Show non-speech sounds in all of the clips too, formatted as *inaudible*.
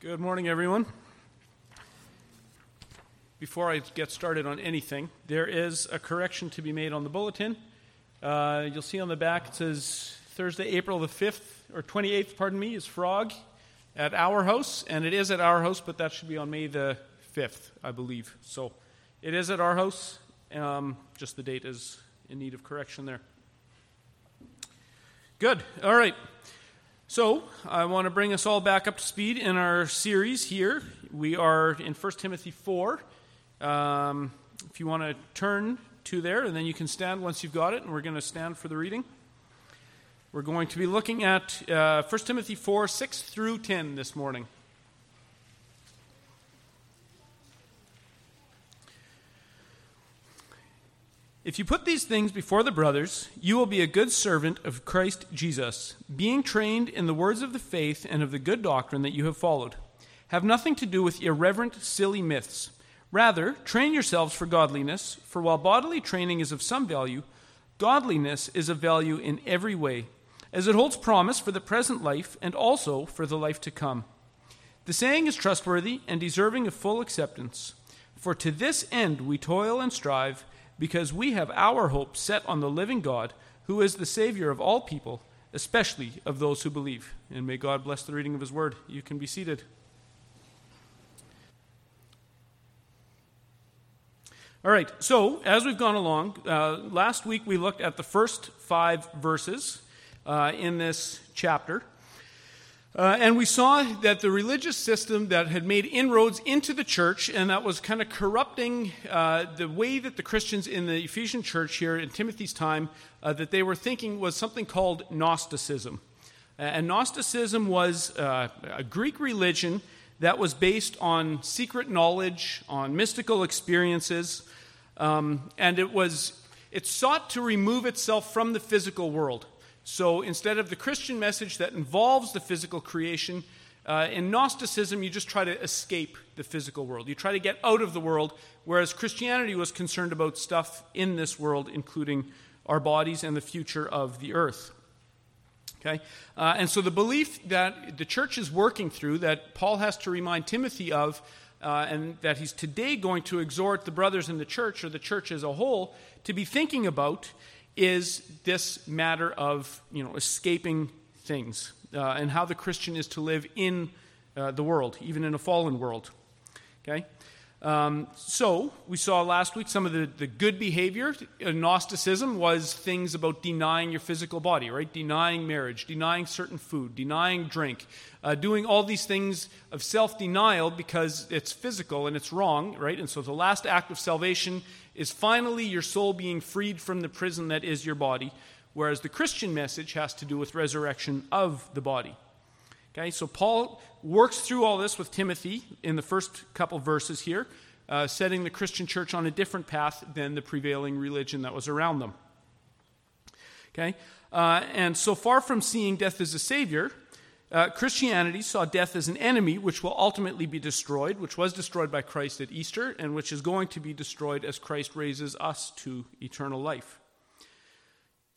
Good morning, everyone. Before I get started on anything, there is a correction to be made on the bulletin. Uh, you'll see on the back it says Thursday, April the 5th, or 28th, pardon me, is Frog at our house, and it is at our house, but that should be on May the 5th, I believe. So it is at our house, um, just the date is in need of correction there. Good. All right. So, I want to bring us all back up to speed in our series here. We are in 1 Timothy 4. Um, if you want to turn to there, and then you can stand once you've got it, and we're going to stand for the reading. We're going to be looking at uh, 1 Timothy 4 6 through 10 this morning. If you put these things before the brothers, you will be a good servant of Christ Jesus, being trained in the words of the faith and of the good doctrine that you have followed. Have nothing to do with irreverent, silly myths. Rather, train yourselves for godliness, for while bodily training is of some value, godliness is of value in every way, as it holds promise for the present life and also for the life to come. The saying is trustworthy and deserving of full acceptance. For to this end we toil and strive because we have our hope set on the living God, who is the Savior of all people, especially of those who believe. And may God bless the reading of His word. You can be seated. All right, so as we've gone along, uh, last week we looked at the first five verses uh, in this chapter. Uh, and we saw that the religious system that had made inroads into the church and that was kind of corrupting uh, the way that the Christians in the Ephesian church here in Timothy's time uh, that they were thinking was something called Gnosticism. And Gnosticism was uh, a Greek religion that was based on secret knowledge, on mystical experiences, um, and it was it sought to remove itself from the physical world. So instead of the Christian message that involves the physical creation, uh, in Gnosticism, you just try to escape the physical world. You try to get out of the world, whereas Christianity was concerned about stuff in this world, including our bodies and the future of the earth. Okay? Uh, and so the belief that the church is working through, that Paul has to remind Timothy of, uh, and that he's today going to exhort the brothers in the church, or the church as a whole, to be thinking about, is this matter of you know escaping things uh, and how the Christian is to live in uh, the world, even in a fallen world. Okay. Um, so, we saw last week some of the, the good behavior. Gnosticism was things about denying your physical body, right? Denying marriage, denying certain food, denying drink, uh, doing all these things of self denial because it's physical and it's wrong, right? And so, the last act of salvation is finally your soul being freed from the prison that is your body, whereas the Christian message has to do with resurrection of the body. Okay, so Paul works through all this with Timothy in the first couple verses here, uh, setting the Christian church on a different path than the prevailing religion that was around them. Okay, uh, and so far from seeing death as a savior, uh, Christianity saw death as an enemy which will ultimately be destroyed, which was destroyed by Christ at Easter, and which is going to be destroyed as Christ raises us to eternal life.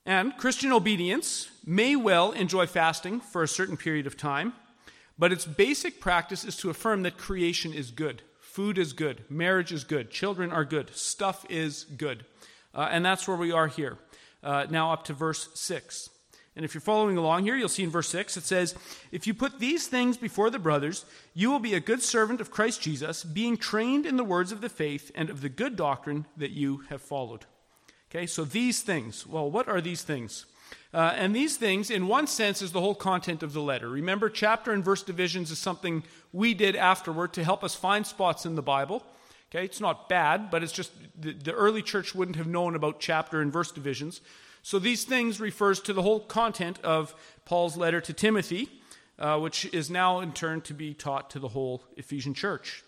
And Christian obedience may well enjoy fasting for a certain period of time, but its basic practice is to affirm that creation is good. Food is good, marriage is good, children are good, stuff is good. Uh, and that's where we are here. Uh, now, up to verse 6. And if you're following along here, you'll see in verse 6 it says, If you put these things before the brothers, you will be a good servant of Christ Jesus, being trained in the words of the faith and of the good doctrine that you have followed. Okay, so these things. Well, what are these things? Uh, and these things, in one sense, is the whole content of the letter. Remember, chapter and verse divisions is something we did afterward to help us find spots in the Bible. Okay, it's not bad, but it's just the, the early church wouldn't have known about chapter and verse divisions. So these things refers to the whole content of Paul's letter to Timothy, uh, which is now in turn to be taught to the whole Ephesian church.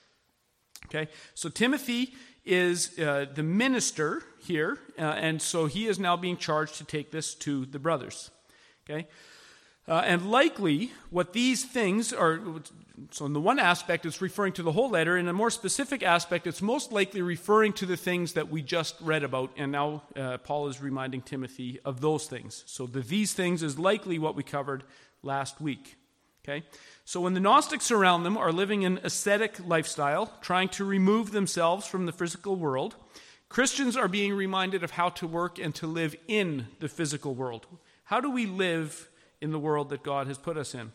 Okay, so Timothy is uh, the minister here, uh, and so he is now being charged to take this to the brothers. Okay, uh, and likely, what these things are so, in the one aspect, it's referring to the whole letter. In a more specific aspect, it's most likely referring to the things that we just read about. And now uh, Paul is reminding Timothy of those things. So, the these things is likely what we covered last week. Okay? So when the Gnostics around them are living an ascetic lifestyle, trying to remove themselves from the physical world, Christians are being reminded of how to work and to live in the physical world. How do we live in the world that God has put us in?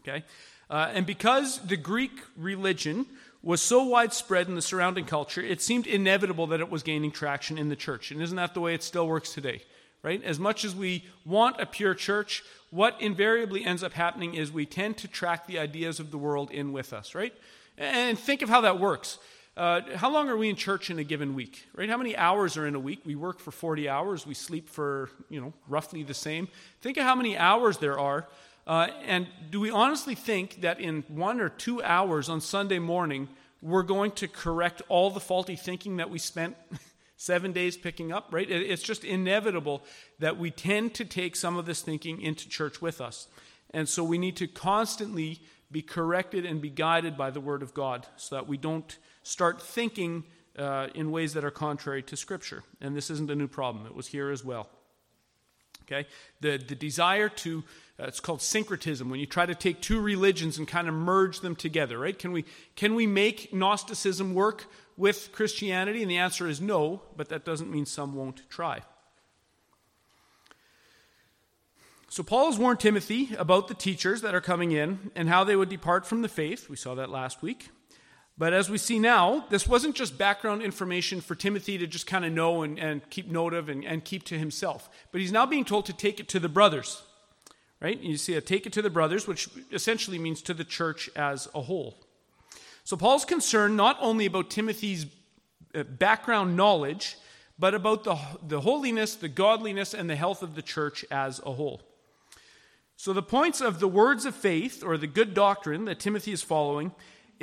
Okay? Uh, and because the Greek religion was so widespread in the surrounding culture, it seemed inevitable that it was gaining traction in the church. And isn't that the way it still works today? Right? As much as we want a pure church, what invariably ends up happening is we tend to track the ideas of the world in with us, right? And think of how that works. Uh, how long are we in church in a given week, right? How many hours are in a week? We work for 40 hours. We sleep for, you know, roughly the same. Think of how many hours there are. Uh, and do we honestly think that in one or two hours on Sunday morning, we're going to correct all the faulty thinking that we spent *laughs* seven days picking up, right? It's just inevitable that we tend to take some of this thinking into church with us. And so we need to constantly be corrected and be guided by the Word of God so that we don't start thinking uh, in ways that are contrary to Scripture. And this isn't a new problem, it was here as well. Okay? The, the desire to, uh, it's called syncretism, when you try to take two religions and kind of merge them together, right? Can we, can we make Gnosticism work with Christianity? And the answer is no, but that doesn't mean some won't try. So, Paul has warned Timothy about the teachers that are coming in and how they would depart from the faith. We saw that last week. But as we see now, this wasn't just background information for Timothy to just kind of know and, and keep note of and, and, keep to himself. But he's now being told to take it to the brothers. Right? You see, a take it to the brothers, which essentially means to the church as a whole. So Paul's concerned not only about Timothy's uh, background knowledge, but about the, the holiness, the godliness, and the health of the church as a whole. So the points of the words of faith, or the good doctrine that Timothy is following,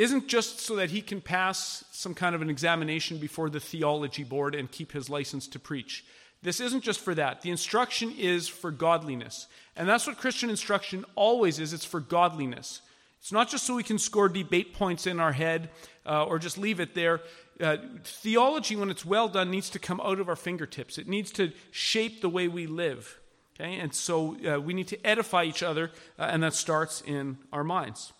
isn't just so that he can pass some kind of an examination before the theology board and keep his license to preach. This isn't just for that. The instruction is for godliness. And that's what Christian instruction always is it's for godliness. It's not just so we can score debate points in our head uh, or just leave it there. Uh, theology, when it's well done, needs to come out of our fingertips, it needs to shape the way we live. Okay? And so uh, we need to edify each other, uh, and that starts in our minds.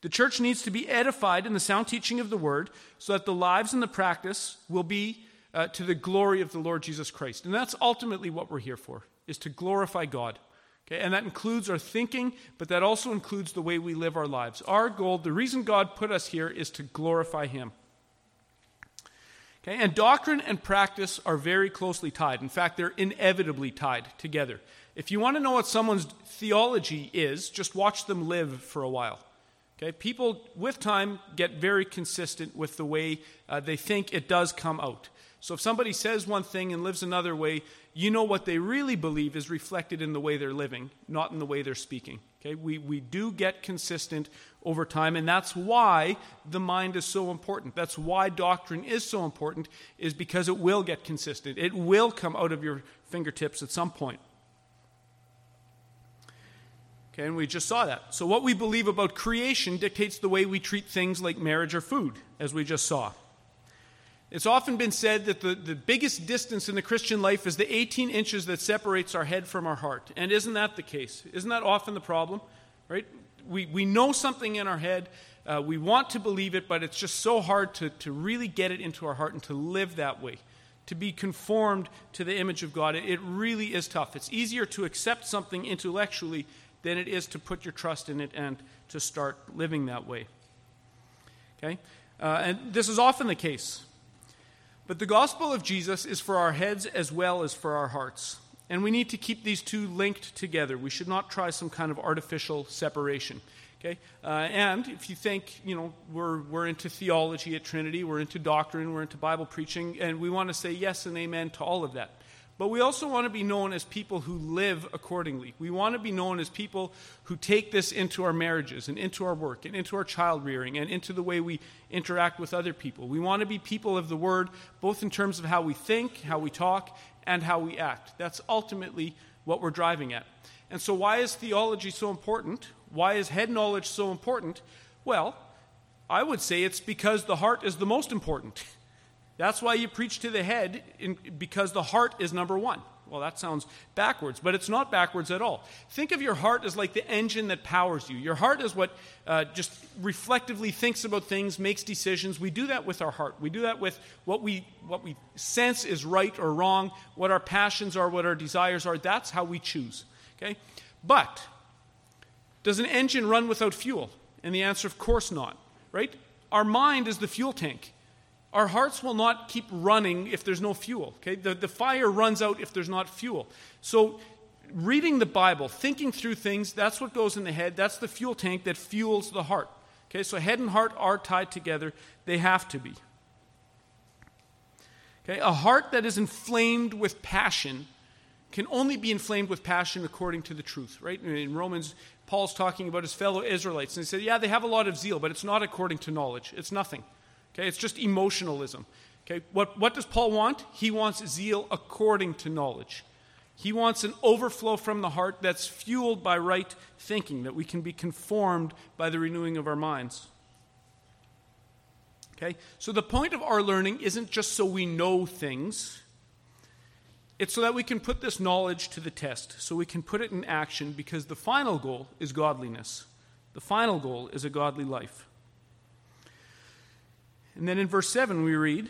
The church needs to be edified in the sound teaching of the word so that the lives and the practice will be uh, to the glory of the Lord Jesus Christ. And that's ultimately what we're here for, is to glorify God. Okay? And that includes our thinking, but that also includes the way we live our lives. Our goal, the reason God put us here, is to glorify Him. Okay? And doctrine and practice are very closely tied. In fact, they're inevitably tied together. If you want to know what someone's theology is, just watch them live for a while. Okay, people with time get very consistent with the way uh, they think it does come out. So if somebody says one thing and lives another way, you know what they really believe is reflected in the way they're living, not in the way they're speaking. Okay, we, we do get consistent over time, and that's why the mind is so important. That's why doctrine is so important, is because it will get consistent. It will come out of your fingertips at some point. Okay, and we just saw that. So, what we believe about creation dictates the way we treat things like marriage or food, as we just saw. It's often been said that the, the biggest distance in the Christian life is the 18 inches that separates our head from our heart. And isn't that the case? Isn't that often the problem? Right? We, we know something in our head, uh, we want to believe it, but it's just so hard to, to really get it into our heart and to live that way to be conformed to the image of God. It really is tough. It's easier to accept something intellectually than it is to put your trust in it and to start living that way. Okay? Uh, and this is often the case. But the gospel of Jesus is for our heads as well as for our hearts. And we need to keep these two linked together. We should not try some kind of artificial separation. Okay? Uh, and if you think, you know, we're, we're into theology at Trinity, we're into doctrine, we're into Bible preaching, and we want to say yes and amen to all of that. But we also want to be known as people who live accordingly. We want to be known as people who take this into our marriages and into our work and into our child rearing and into the way we interact with other people. We want to be people of the word, both in terms of how we think, how we talk, and how we act. That's ultimately what we're driving at. And so, why is theology so important? Why is head knowledge so important? Well, I would say it's because the heart is the most important. *laughs* That's why you preach to the head, in, because the heart is number one, Well, that sounds backwards, but it's not backwards at all. Think of your heart as like the engine that powers you. Your heart is what uh, just reflectively thinks about things, makes decisions. We do that with our heart. We do that with what we, what we sense is right or wrong, what our passions are, what our desires are. That's how we choose. Okay? But does an engine run without fuel? And the answer, of course not. Right? Our mind is the fuel tank. Our hearts will not keep running if there's no fuel. Okay? The, the fire runs out if there's not fuel. So, reading the Bible, thinking through things, that's what goes in the head. That's the fuel tank that fuels the heart. Okay? So, head and heart are tied together, they have to be. Okay? A heart that is inflamed with passion can only be inflamed with passion according to the truth, right? In Romans, Paul's talking about his fellow Israelites, and he said, Yeah, they have a lot of zeal, but it's not according to knowledge. It's nothing. Okay, it's just emotionalism. Okay, what, what does Paul want? He wants zeal according to knowledge. He wants an overflow from the heart that's fueled by right thinking, that we can be conformed by the renewing of our minds. Okay, so the point of our learning isn't just so we know things, it's so that we can put this knowledge to the test, so we can put it in action, because the final goal is godliness. The final goal is a godly life. And then in verse 7, we read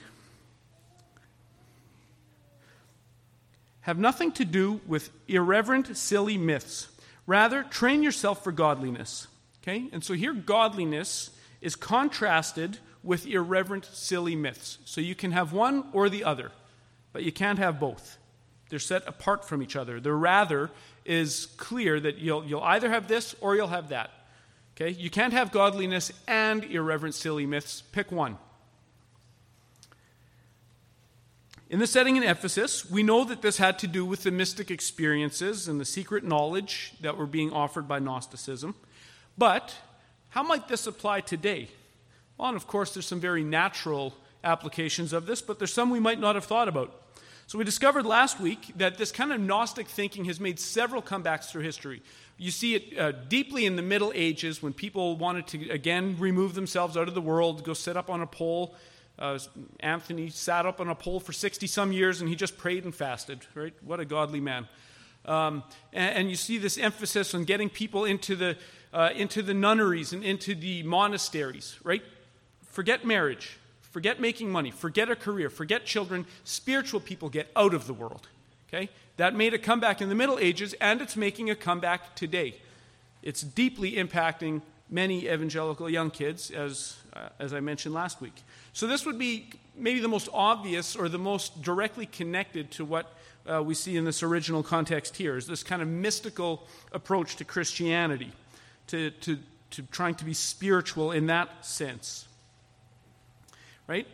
Have nothing to do with irreverent, silly myths. Rather, train yourself for godliness. Okay? And so here, godliness is contrasted with irreverent, silly myths. So you can have one or the other, but you can't have both. They're set apart from each other. The rather is clear that you'll, you'll either have this or you'll have that. Okay? You can't have godliness and irreverent, silly myths. Pick one. In the setting in Ephesus, we know that this had to do with the mystic experiences and the secret knowledge that were being offered by Gnosticism. But how might this apply today? Well, and of course, there's some very natural applications of this, but there's some we might not have thought about. So we discovered last week that this kind of Gnostic thinking has made several comebacks through history. You see it uh, deeply in the Middle Ages when people wanted to, again, remove themselves out of the world, go sit up on a pole uh, Anthony sat up on a pole for 60 some years and he just prayed and fasted, right? What a godly man. Um, and, and, you see this emphasis on getting people into the, uh, into the nunneries and into the monasteries, right? Forget marriage, forget making money, forget a career, forget children. Spiritual people get out of the world, okay? That made a comeback in the Middle Ages and it's making a comeback today. It's deeply impacting many evangelical young kids, as, uh, as I mentioned last week. So, this would be maybe the most obvious or the most directly connected to what uh, we see in this original context here is this kind of mystical approach to Christianity, to, to, to trying to be spiritual in that sense. Right?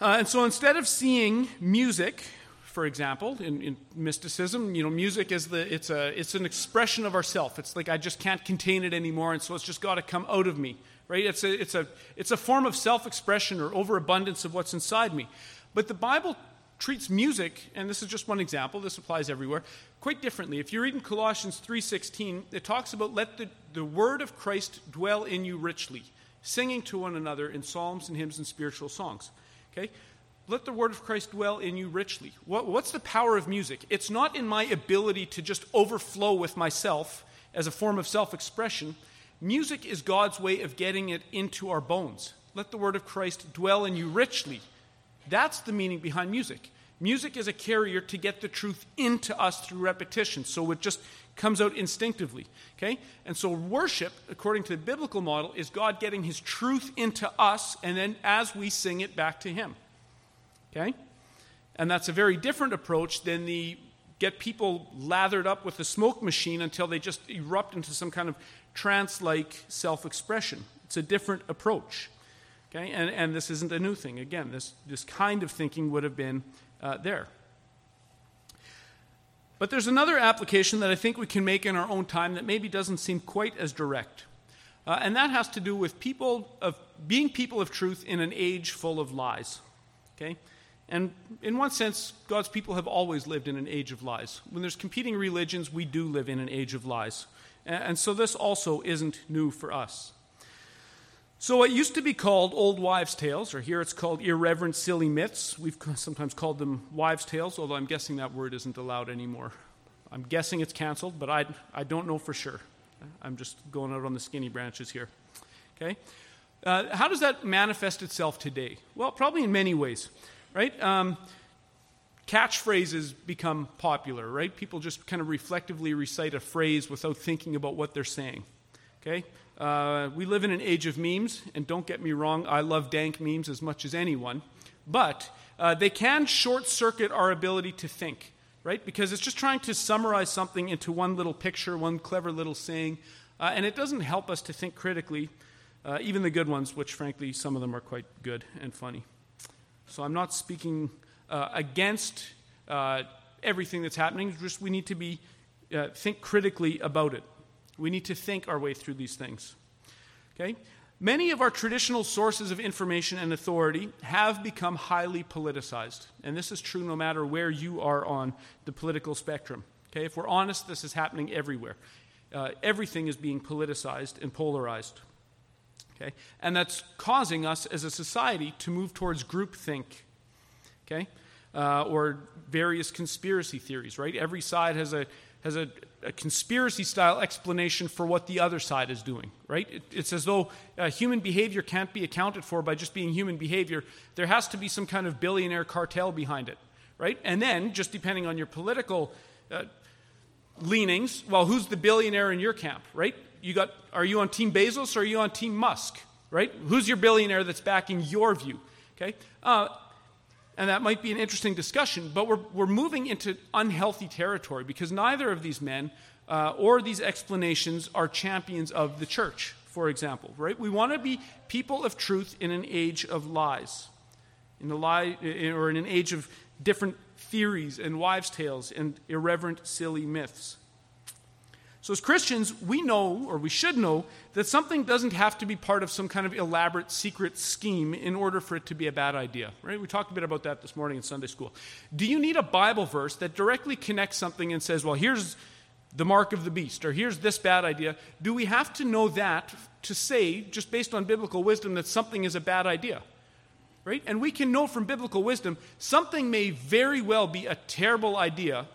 Uh, and so instead of seeing music, for example, in, in, mysticism, you know, music is the it's a it's an expression of ourself. It's like I just can't contain it anymore, and so it's just got to come out of me right? It's a, it's a, it's a form of self expression or overabundance of what's inside me. But the Bible treats music, and this is just one example, this applies everywhere, quite differently. If you read in Colossians 3.16, it talks about let the, the word of Christ dwell in you richly, singing to one another in psalms and hymns and spiritual songs. Okay? Let the word of Christ dwell in you richly. What, what's the power of music? It's not in my ability to just overflow with myself as a form of self expression. Music is God's way of getting it into our bones. Let the word of Christ dwell in you richly. That's the meaning behind music. Music is a carrier to get the truth into us through repetition, so it just comes out instinctively. Okay? And so worship, according to the biblical model, is God getting his truth into us, and then as we sing it back to him. Okay? And that's a very different approach than the get people lathered up with a smoke machine until they just erupt into some kind of trance like self expression. It's a different approach. Okay? And, and this isn't a new thing. Again, this, this kind of thinking would have been uh, there. But there's another application that I think we can make in our own time that maybe doesn't seem quite as direct. Uh, and that has to do with people of being people of truth in an age full of lies. Okay? And in one sense, God's people have always lived in an age of lies. When there's competing religions, we do live in an age of lies. And so this also isn't new for us. So, what used to be called old wives' tales, or here it's called irreverent, silly myths, we've sometimes called them wives' tales, although I'm guessing that word isn't allowed anymore. I'm guessing it's canceled, but I, I don't know for sure. I'm just going out on the skinny branches here. Okay? Uh, how does that manifest itself today? Well, probably in many ways, right? Um, catchphrases become popular, right? People just kind of reflectively recite a phrase without thinking about what they're saying. Okay? Uh, we live in an age of memes, and don't get me wrong, I love dank memes as much as anyone, but uh, they can short circuit our ability to think, right? Because it's just trying to summarize something into one little picture, one clever little saying, uh, and it doesn't help us to think critically, uh, even the good ones, which frankly, some of them are quite good and funny. So I'm not speaking uh, against uh, everything that's happening, just we need to be, think critically about it. We need to think our way through these things. Okay? Many of our traditional sources of information and authority have become highly politicized. And this is true no matter where you are on the political spectrum. Okay? If we're honest, this is happening everywhere. Uh, everything is being politicized and polarized. Okay? And that's causing us as a society to move towards groupthink. Okay? Uh, or various conspiracy theories, right? Every side has a has a, a conspiracy style explanation for what the other side is doing, right? It, it's as though uh, human behavior can't be accounted for by just being human behavior. There has to be some kind of billionaire cartel behind it, right? And then, just depending on your political uh, leanings, well, who's the billionaire in your camp, right? You got, are you on Team Bezos or are you on Team Musk, right? Who's your billionaire that's backing your view, okay? Uh, and that might be an interesting discussion, but we're, we're moving into unhealthy territory because neither of these men uh, or these explanations are champions of the church, for example, right? We want to be people of truth in an age of lies, in a lie, or in an age of different theories and wives' tales and irreverent, silly myths. So, as Christians, we know, or we should know, that something doesn't have to be part of some kind of elaborate secret scheme in order for it to be a bad idea. Right? We talked a bit about that this morning in Sunday school. Do you need a Bible verse that directly connects something and says, well, here's the mark of the beast, or here's this bad idea? Do we have to know that to say, just based on biblical wisdom, that something is a bad idea? Right? And we can know from biblical wisdom something may very well be a terrible idea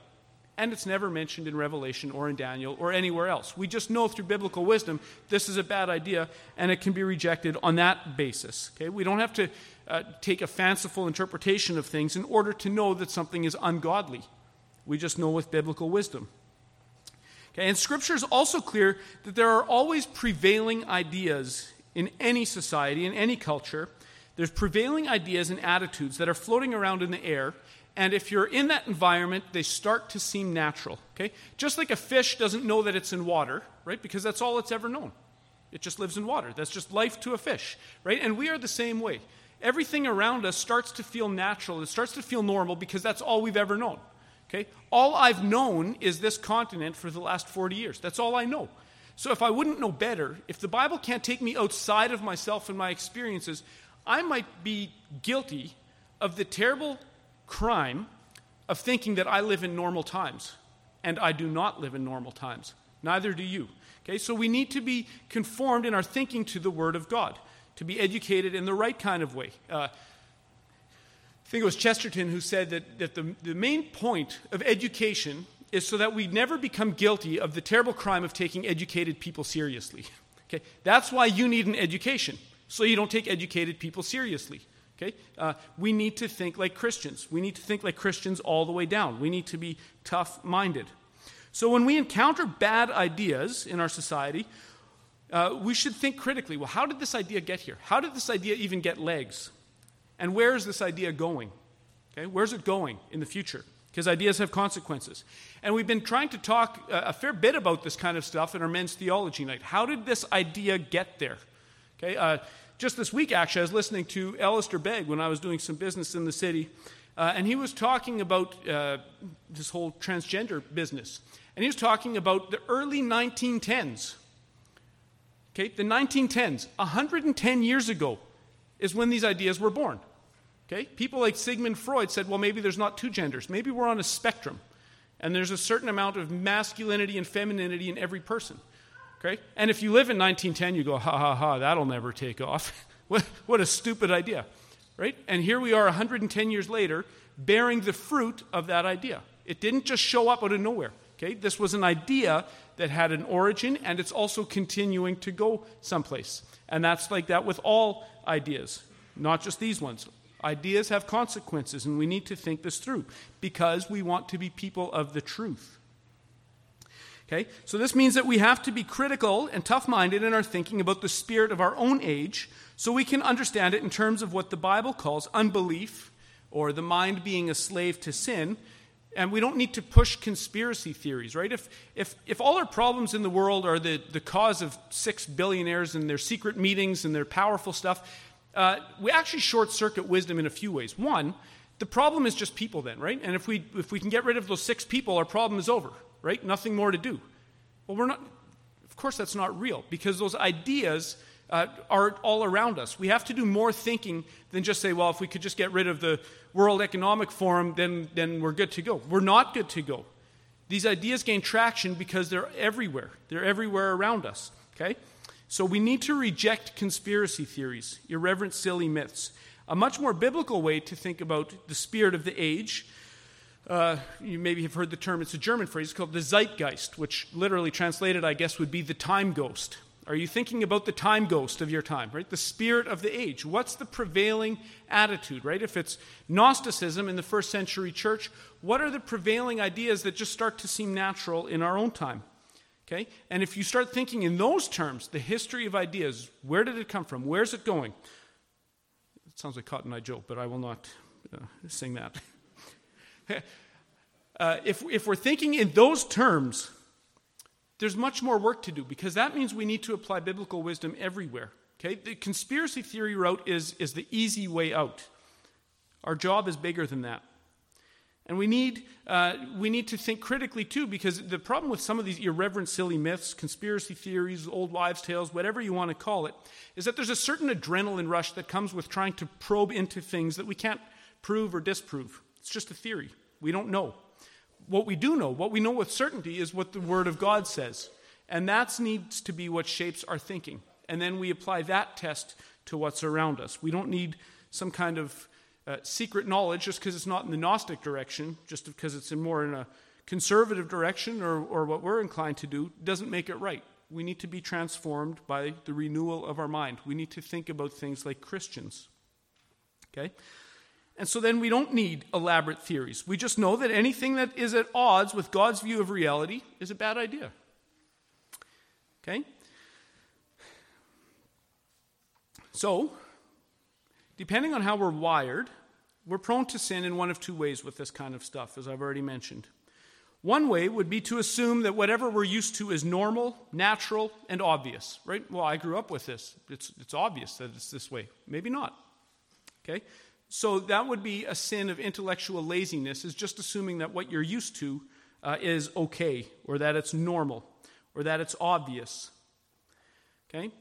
and it's never mentioned in Revelation or in Daniel or anywhere else. We just know through biblical wisdom this is a bad idea and it can be rejected on that basis. Okay? We don't have to uh, take a fanciful interpretation of things in order to know that something is ungodly. We just know with biblical wisdom. Okay? And Scripture is also clear that there are always prevailing ideas in any society, in any culture. There's prevailing ideas and attitudes that are floating around in the air and if you're in that environment, they start to seem natural. Okay? Just like a fish doesn't know that it's in water, right? Because that's all it's ever known. It just lives in water. That's just life to a fish, right? And we are the same way. Everything around us starts to feel natural. It starts to feel normal because that's all we've ever known. Okay? All I've known is this continent for the last 40 years. That's all I know. So if I wouldn't know better, if the Bible can't take me outside of myself and my experiences, I might be guilty of the terrible crime of thinking that I live in normal times. And I do not live in normal times. Neither do you. Okay, so we need to be conformed in our thinking to the Word of God, to be educated in the right kind of way. Uh, I think it was Chesterton who said that, that the, the main point of education is so that we never become guilty of the terrible crime of taking educated people seriously. *laughs* Okay? That's why you need an education, so you don't take educated people seriously. Okay? Uh, we need to think like Christians. We need to think like Christians all the way down. We need to be tough minded. So when we encounter bad ideas in our society, uh, we should think critically well, how did this idea get here? How did this idea even get legs? And where is this idea going? Okay? Where's it going in the future? Because ideas have consequences. And we've been trying to talk uh, a fair bit about this kind of stuff in our men's theology night. How did this idea get there? Okay, uh, just this week, actually, I was listening to Alistair Begg when I was doing some business in the city, uh, and he was talking about uh, this whole transgender business. And he was talking about the early 1910s. Okay, the 1910s, 110 years ago, is when these ideas were born. Okay, people like Sigmund Freud said, well, maybe there's not two genders, maybe we're on a spectrum, and there's a certain amount of masculinity and femininity in every person. Okay? And if you live in 1910, you go, ha ha ha, that'll never take off. *laughs* what, what a stupid idea. Right? And here we are 110 years later, bearing the fruit of that idea. It didn't just show up out of nowhere. Okay? This was an idea that had an origin, and it's also continuing to go someplace. And that's like that with all ideas, not just these ones. Ideas have consequences, and we need to think this through because we want to be people of the truth. Okay? So this means that we have to be critical and tough minded in our thinking about the spirit of our own age so we can understand it in terms of what the Bible calls unbelief or the mind being a slave to sin. And we don't need to push conspiracy theories, right? If, if, if all our problems in the world are the, the cause of six billionaires and their secret meetings and their powerful stuff, uh, we actually short circuit wisdom in a few ways. One, the problem is just people, then, right? And if we, if we can get rid of those six people, our problem is over right? Nothing more to do. Well, we're not, of course, that's not real because those ideas uh, are all around us. We have to do more thinking than just say, well, if we could just get rid of the World Economic Forum, then, then we're good to go. We're not good to go. These ideas gain traction because they're everywhere, they're everywhere around us, okay? So we need to reject conspiracy theories, irreverent, silly myths. A much more biblical way to think about the spirit of the age uh, you maybe have heard the term, it's a German phrase called the Zeitgeist, which literally translated, I guess, would be the time ghost. Are you thinking about the time ghost of your time, right? The spirit of the age. What's the prevailing attitude, right? If it's Gnosticism in the first century church, what are the prevailing ideas that just start to seem natural in our own time? Okay? And if you start thinking in those terms, the history of ideas, where did it come from? Where's it going? It sounds like Cotton Eye Joe, but I will not uh, sing that. *laughs* *laughs* uh, if, if we're thinking in those terms, there's much more work to do because that means we need to apply biblical wisdom everywhere. Okay? The conspiracy theory route is, is the easy way out. Our job is bigger than that. And we need, uh, we need to think critically too, because the problem with some of these irreverent, silly myths, conspiracy theories, old wives' tales, whatever you want to call it, is that there's a certain adrenaline rush that comes with trying to probe into things that we can't prove or disprove. It's just a theory. We don't know. What we do know, what we know with certainty, is what the Word of God says. And that needs to be what shapes our thinking. And then we apply that test to what's around us. We don't need some kind of uh, secret knowledge just because it's not in the Gnostic direction, just because it's in more in a conservative direction or, or what we're inclined to do, doesn't make it right. We need to be transformed by the renewal of our mind. We need to think about things like Christians. Okay? And so then we don't need elaborate theories. We just know that anything that is at odds with God's view of reality is a bad idea. Okay? So, depending on how we're wired, we're prone to sin in one of two ways with this kind of stuff, as I've already mentioned. One way would be to assume that whatever we're used to is normal, natural, and obvious, right? Well, I grew up with this. It's, it's obvious that it's this way. Maybe not. Okay? So that would be a sin of intellectual laziness, is just assuming that what you're used to uh, is okay, or that it's normal, or that it's obvious. Okay?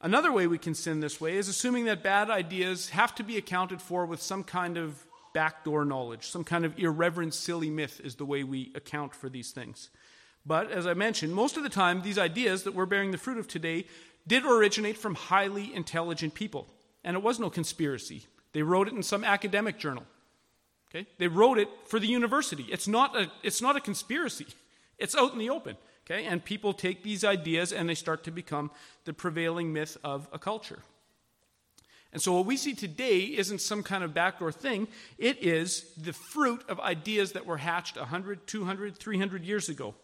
Another way we can sin this way is assuming that bad ideas have to be accounted for with some kind of backdoor knowledge, some kind of irreverent, silly myth is the way we account for these things. But as I mentioned, most of the time, these ideas that we're bearing the fruit of today did originate from highly intelligent people and it was no conspiracy. They wrote it in some academic journal. Okay? They wrote it for the university. It's not a, it's not a conspiracy. It's out in the open. Okay? And people take these ideas and they start to become the prevailing myth of a culture. And so what we see today isn't some kind of backdoor thing. It is the fruit of ideas that were hatched 100, 200, 300 years ago.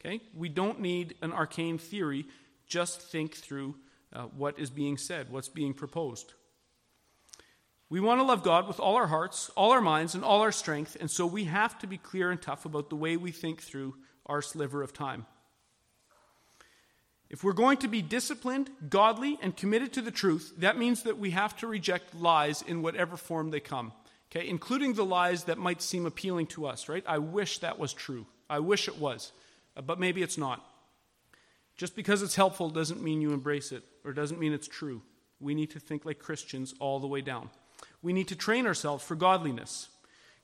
Okay? We don't need an arcane theory. Just think through uh, what is being said, what's being proposed. We want to love God with all our hearts, all our minds, and all our strength, and so we have to be clear and tough about the way we think through our sliver of time. If we're going to be disciplined, godly, and committed to the truth, that means that we have to reject lies in whatever form they come, okay, including the lies that might seem appealing to us, right? I wish that was true. I wish it was, uh, but maybe it's not. Just because it's helpful doesn't mean you embrace it or doesn't mean it's true. We need to think like Christians all the way down. We need to train ourselves for godliness.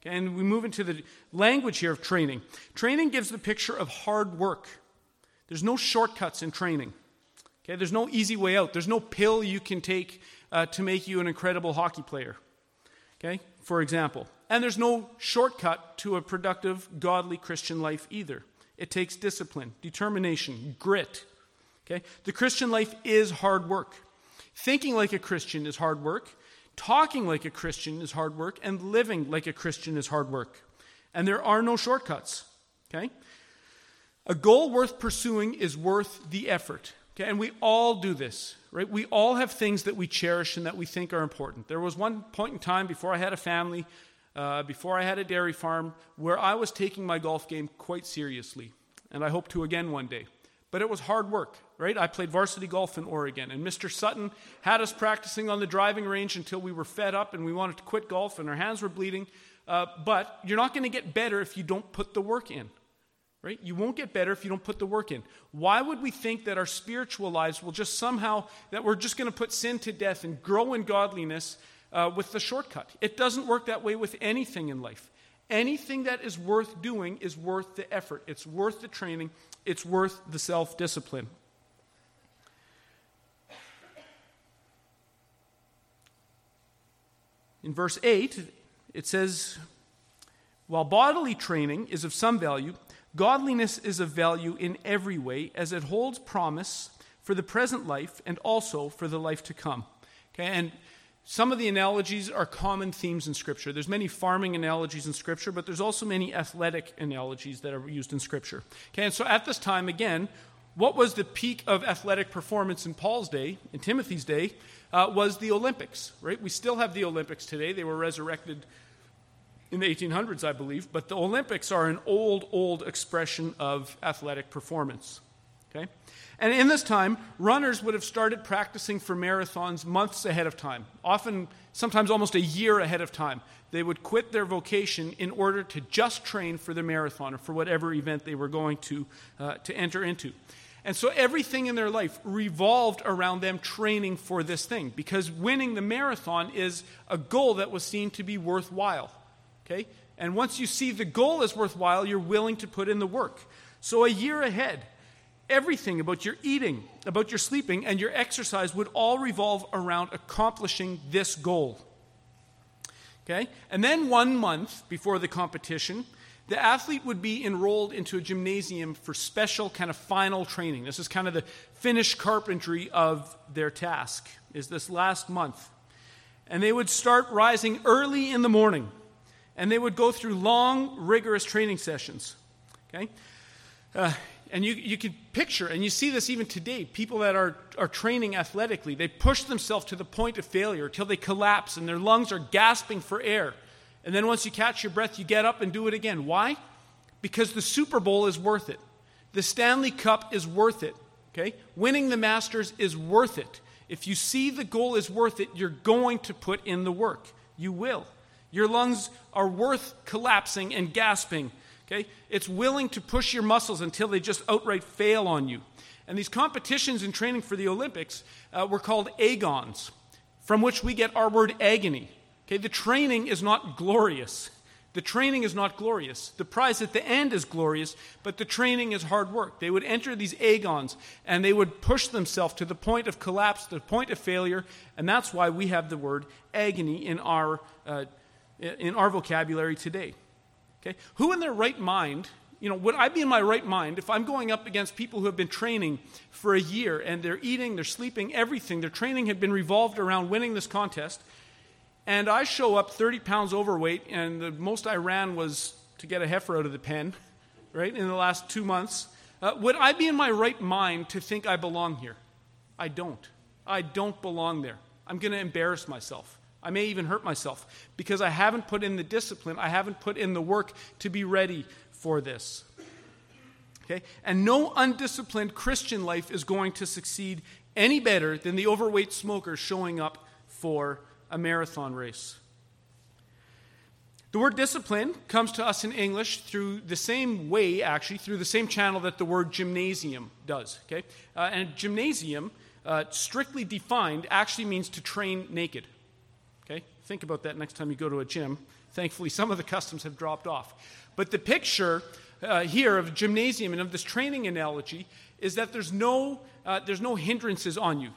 Okay, and we move into the language here of training. Training gives the picture of hard work. There's no shortcuts in training. Okay? There's no easy way out. There's no pill you can take uh, to make you an incredible hockey player. Okay? For example. And there's no shortcut to a productive, godly Christian life either. It takes discipline, determination, grit. Okay? The Christian life is hard work. Thinking like a Christian is hard work. Talking like a Christian is hard work. And living like a Christian is hard work. And there are no shortcuts. Okay? A goal worth pursuing is worth the effort. Okay? And we all do this, right? We all have things that we cherish and that we think are important. There was one point in time before I had a family uh, before I had a dairy farm, where I was taking my golf game quite seriously, and I hope to again one day. But it was hard work, right? I played varsity golf in Oregon, and Mr. Sutton had us practicing on the driving range until we were fed up and we wanted to quit golf and our hands were bleeding. Uh, but you're not going to get better if you don't put the work in. Right? You won't get better if you don't put the work in. Why would we think that our spiritual lives will just somehow, that we're just going to put sin to death and grow in godliness uh, with the shortcut. It doesn't work that way with anything in life. Anything that is worth doing is worth the effort, it's worth the training, it's worth the self discipline. In verse 8, it says, While bodily training is of some value, godliness is of value in every way, as it holds promise for the present life and also for the life to come. Okay, and some of the analogies are common themes in Scripture. There's many farming analogies in Scripture, but there's also many athletic analogies that are used in Scripture. Okay, and so at this time, again, what was the peak of athletic performance in Paul's day, in Timothy's day, uh, was the Olympics, right? We still have the Olympics today. They were resurrected in the 1800s, I believe, but the Olympics are an old, old expression of athletic performance. Okay? And in this time, runners would have started practicing for marathons months ahead of time, often, sometimes almost a year ahead of time. They would quit their vocation in order to just train for the marathon or for whatever event they were going to, uh, to enter into. And so everything in their life revolved around them training for this thing because winning the marathon is a goal that was seen to be worthwhile. Okay? And once you see the goal is worthwhile, you're willing to put in the work. So a year ahead, Everything about your eating, about your sleeping, and your exercise would all revolve around accomplishing this goal. Okay? And then one month before the competition, the athlete would be enrolled into a gymnasium for special kind of final training. This is kind of the finished carpentry of their task, is this last month. And they would start rising early in the morning, and they would go through long, rigorous training sessions. Okay? Uh, and you, you can picture, and you see this even today, people that are, are training athletically, they push themselves to the point of failure till they collapse and their lungs are gasping for air. And then once you catch your breath, you get up and do it again. Why? Because the Super Bowl is worth it. The Stanley Cup is worth it. Okay? Winning the Masters is worth it. If you see the goal is worth it, you're going to put in the work. You will. Your lungs are worth collapsing and gasping Okay? It's willing to push your muscles until they just outright fail on you. And these competitions in training for the Olympics uh, were called agons, from which we get our word agony. Okay? The training is not glorious. The training is not glorious. The prize at the end is glorious, but the training is hard work. They would enter these agons and they would push themselves to the point of collapse, the point of failure, and that's why we have the word agony in our, uh, in our vocabulary today. Okay? Who in their right mind, you know, would I be in my right mind if I'm going up against people who have been training for a year and they're eating, they're sleeping, everything, their training had been revolved around winning this contest, and I show up 30 pounds overweight, and the most I ran was to get a heifer out of the pen, right, in the last two months. Uh, would I be in my right mind to think I belong here? I don't. I don't belong there. I'm going to embarrass myself. I may even hurt myself because I haven't put in the discipline, I haven't put in the work to be ready for this. Okay? And no undisciplined Christian life is going to succeed any better than the overweight smoker showing up for a marathon race. The word discipline comes to us in English through the same way, actually, through the same channel that the word gymnasium does. Okay? Uh, and gymnasium, uh, strictly defined, actually means to train naked. Think about that next time you go to a gym. Thankfully, some of the customs have dropped off. But the picture uh, here of gymnasium and of this training analogy is that there's no, uh, there's no hindrances on you.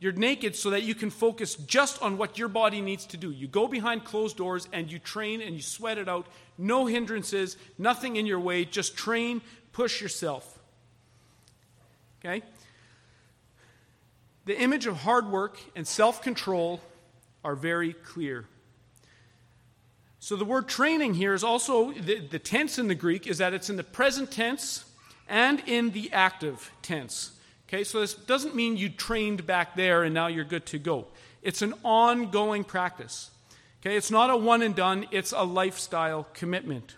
You're naked so that you can focus just on what your body needs to do. You go behind closed doors and you train and you sweat it out. No hindrances, nothing in your way. Just train, push yourself. Okay? The image of hard work and self control are very clear. So the word training here is also, the, the tense in the Greek is that it's in the present tense and in the active tense. Okay, so this doesn't mean you trained back there and now you're good to go. It's an ongoing practice. Okay, it's not a one and done, it's a lifestyle commitment.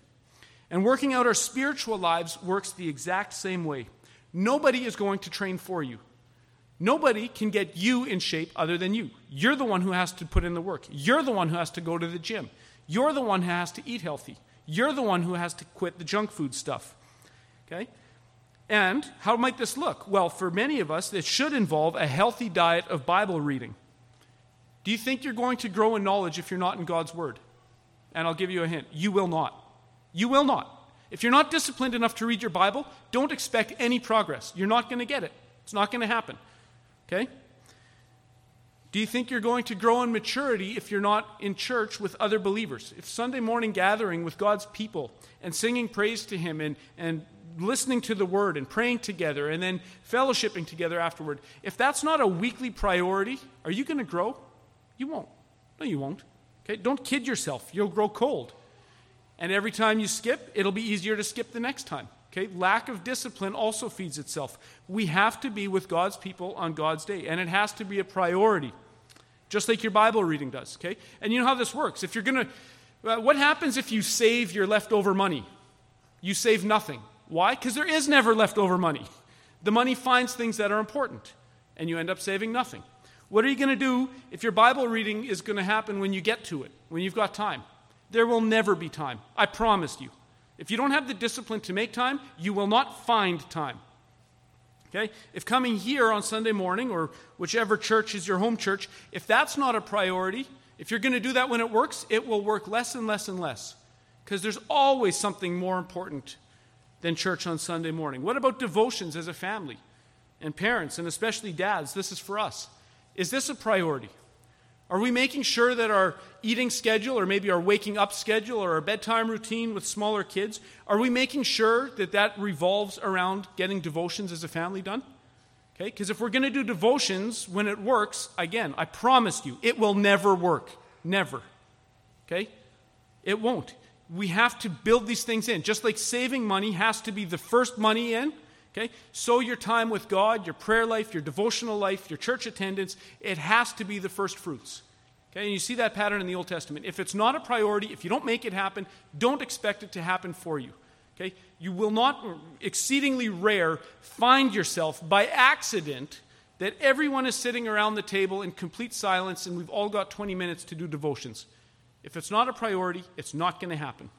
And working out our spiritual lives works the exact same way. Nobody is going to train for you. Nobody can get you in shape other than you. You're the one who has to put in the work. You're the one who has to go to the gym. You're the one who has to eat healthy. You're the one who has to quit the junk food stuff. Okay? And how might this look? Well, for many of us, it should involve a healthy diet of Bible reading. Do you think you're going to grow in knowledge if you're not in God's Word? And I'll give you a hint you will not. You will not. If you're not disciplined enough to read your Bible, don't expect any progress. You're not going to get it, it's not going to happen. Okay? Do you think you're going to grow in maturity if you're not in church with other believers? If Sunday morning gathering with God's people and singing praise to Him and, and listening to the word and praying together and then fellowshipping together afterward, if that's not a weekly priority, are you going to grow? You won't. No, you won't. Okay? Don't kid yourself. You'll grow cold. And every time you skip, it'll be easier to skip the next time. Okay? Lack of discipline also feeds itself. We have to be with God's people on God's day, and it has to be a priority, just like your Bible reading does. Okay? And you know how this works. If you're uh, what happens if you save your leftover money? You save nothing. Why? Because there is never leftover money. The money finds things that are important, and you end up saving nothing. What are you going to do if your Bible reading is going to happen when you get to it, when you've got time? There will never be time. I promise you. If you don't have the discipline to make time, you will not find time. Okay? If coming here on Sunday morning or whichever church is your home church, if that's not a priority, if you're going to do that when it works, it will work less and less and less. Because there's always something more important than church on Sunday morning? What about devotions as a family? And parents, and especially dads, this is for us. Is this a priority? Are we making sure that our eating schedule, or maybe our waking up schedule, or our bedtime routine with smaller kids, are we making sure that that revolves around getting devotions as a family done? Okay, because if we're going to do devotions when it works, again, I promise you, it will never work. Never. Okay? It won't we have to build these things in. Just like saving money has to be the first money in, okay? So your time with God, your prayer life, your devotional life, your church attendance, it has to be the first fruits. Okay? And you see that pattern in the Old Testament. If it's not a priority, if you don't make it happen, don't expect it to happen for you. Okay? You will not, exceedingly rare, find yourself by accident that everyone is sitting around the table in complete silence and we've all got 20 minutes to do devotions. If it's not a priority, it's not going to happen.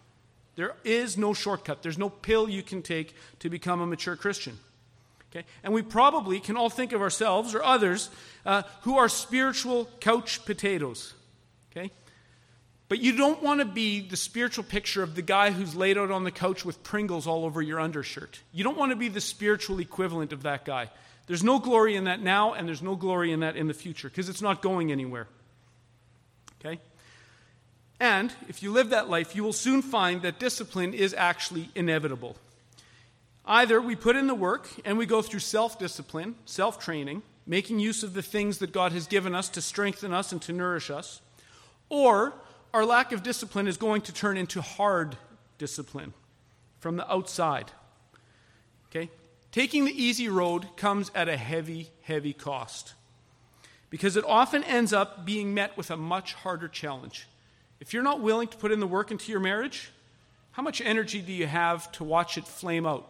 There is no shortcut, there's no pill you can take to become a mature Christian. Okay? And we probably can all think of ourselves or others uh, who are spiritual couch potatoes. Okay? But you don't want to be the spiritual picture of the guy who's laid out on the couch with Pringles all over your undershirt. You don't want to be the spiritual equivalent of that guy. There's no glory in that now, and there's no glory in that in the future because it's not going anywhere. Okay? And if you live that life, you will soon find that discipline is actually inevitable. Either we put in the work and we go through self discipline, self training, making use of the things that God has given us to strengthen us and to nourish us, or our lack of discipline is going to turn into hard discipline from the outside. Okay? Taking the easy road comes at a heavy, heavy cost because it often ends up being met with a much harder challenge. If you're not willing to put in the work into your marriage, how much energy do you have to watch it flame out?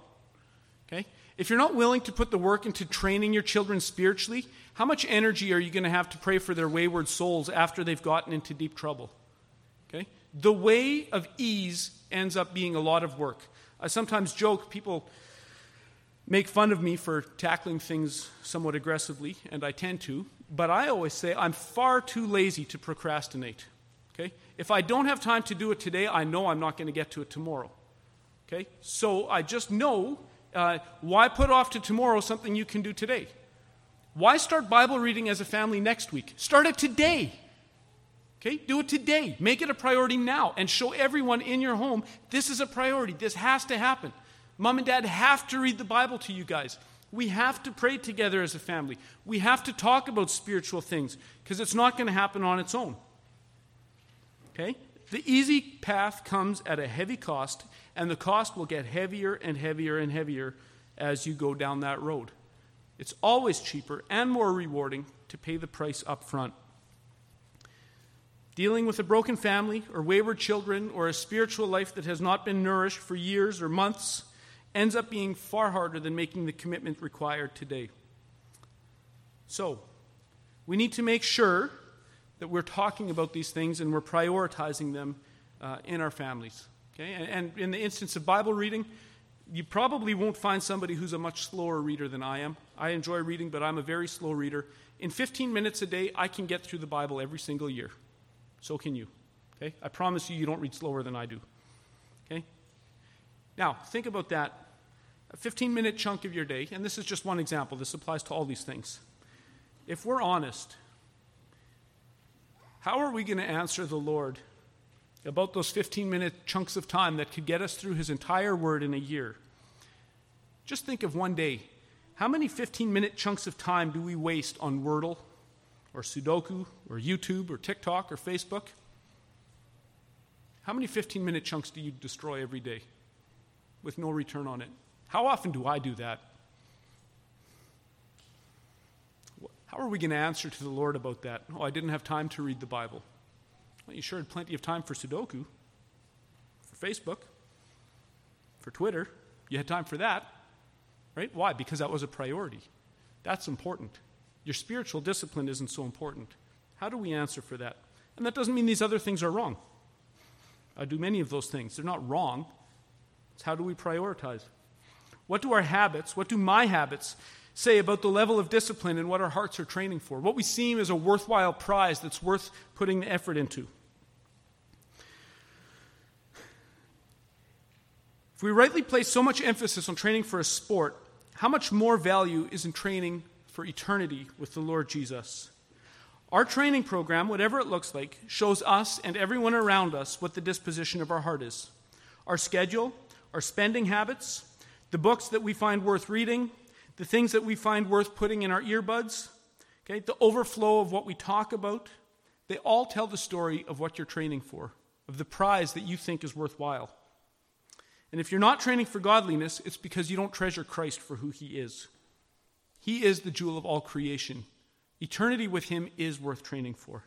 Okay? If you're not willing to put the work into training your children spiritually, how much energy are you going to have to pray for their wayward souls after they've gotten into deep trouble? Okay? The way of ease ends up being a lot of work. I sometimes joke, people make fun of me for tackling things somewhat aggressively, and I tend to, but I always say I'm far too lazy to procrastinate. Okay? If I don't have time to do it today, I know I'm not going to get to it tomorrow. Okay? So I just know uh, why put off to tomorrow something you can do today? Why start Bible reading as a family next week? Start it today. Okay? Do it today. Make it a priority now and show everyone in your home this is a priority. This has to happen. Mom and dad have to read the Bible to you guys. We have to pray together as a family. We have to talk about spiritual things because it's not going to happen on its own. Okay? The easy path comes at a heavy cost, and the cost will get heavier and heavier and heavier as you go down that road. It's always cheaper and more rewarding to pay the price up front. Dealing with a broken family or wayward children or a spiritual life that has not been nourished for years or months ends up being far harder than making the commitment required today. So, we need to make sure that we're talking about these things and we're prioritizing them uh, in our families. Okay? And, and in the instance of Bible reading, you probably won't find somebody who's a much slower reader than I am. I enjoy reading, but I'm a very slow reader. In 15 minutes a day, I can get through the Bible every single year. So can you. Okay? I promise you, you don't read slower than I do. Okay? Now, think about that. A 15 minute chunk of your day, and this is just one example, this applies to all these things. If we're honest, how are we going to answer the Lord about those 15 minute chunks of time that could get us through His entire Word in a year? Just think of one day. How many 15 minute chunks of time do we waste on Wordle or Sudoku or YouTube or TikTok or Facebook? How many 15 minute chunks do you destroy every day with no return on it? How often do I do that? How are we going to answer to the Lord about that? Oh, I didn't have time to read the Bible. Well, you sure had plenty of time for Sudoku, for Facebook, for Twitter. You had time for that, right? Why? Because that was a priority. That's important. Your spiritual discipline isn't so important. How do we answer for that? And that doesn't mean these other things are wrong. I do many of those things. They're not wrong. It's how do we prioritize? What do our habits, what do my habits say about the level of discipline and what our hearts are training for? What we seem as a worthwhile prize that's worth putting the effort into? If we rightly place so much emphasis on training for a sport, how much more value is in training for eternity with the Lord Jesus? Our training program, whatever it looks like, shows us and everyone around us what the disposition of our heart is. Our schedule, our spending habits, the books that we find worth reading, the things that we find worth putting in our earbuds, okay, the overflow of what we talk about, they all tell the story of what you're training for, of the prize that you think is worthwhile. And if you're not training for godliness, it's because you don't treasure Christ for who he is. He is the jewel of all creation. Eternity with him is worth training for.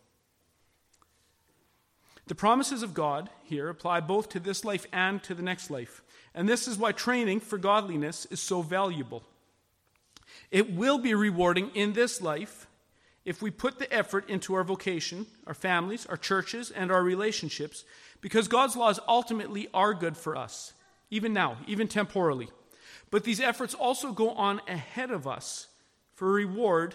The promises of God here apply both to this life and to the next life. And this is why training for godliness is so valuable. It will be rewarding in this life if we put the effort into our vocation, our families, our churches, and our relationships, because God's laws ultimately are good for us, even now, even temporally. But these efforts also go on ahead of us for reward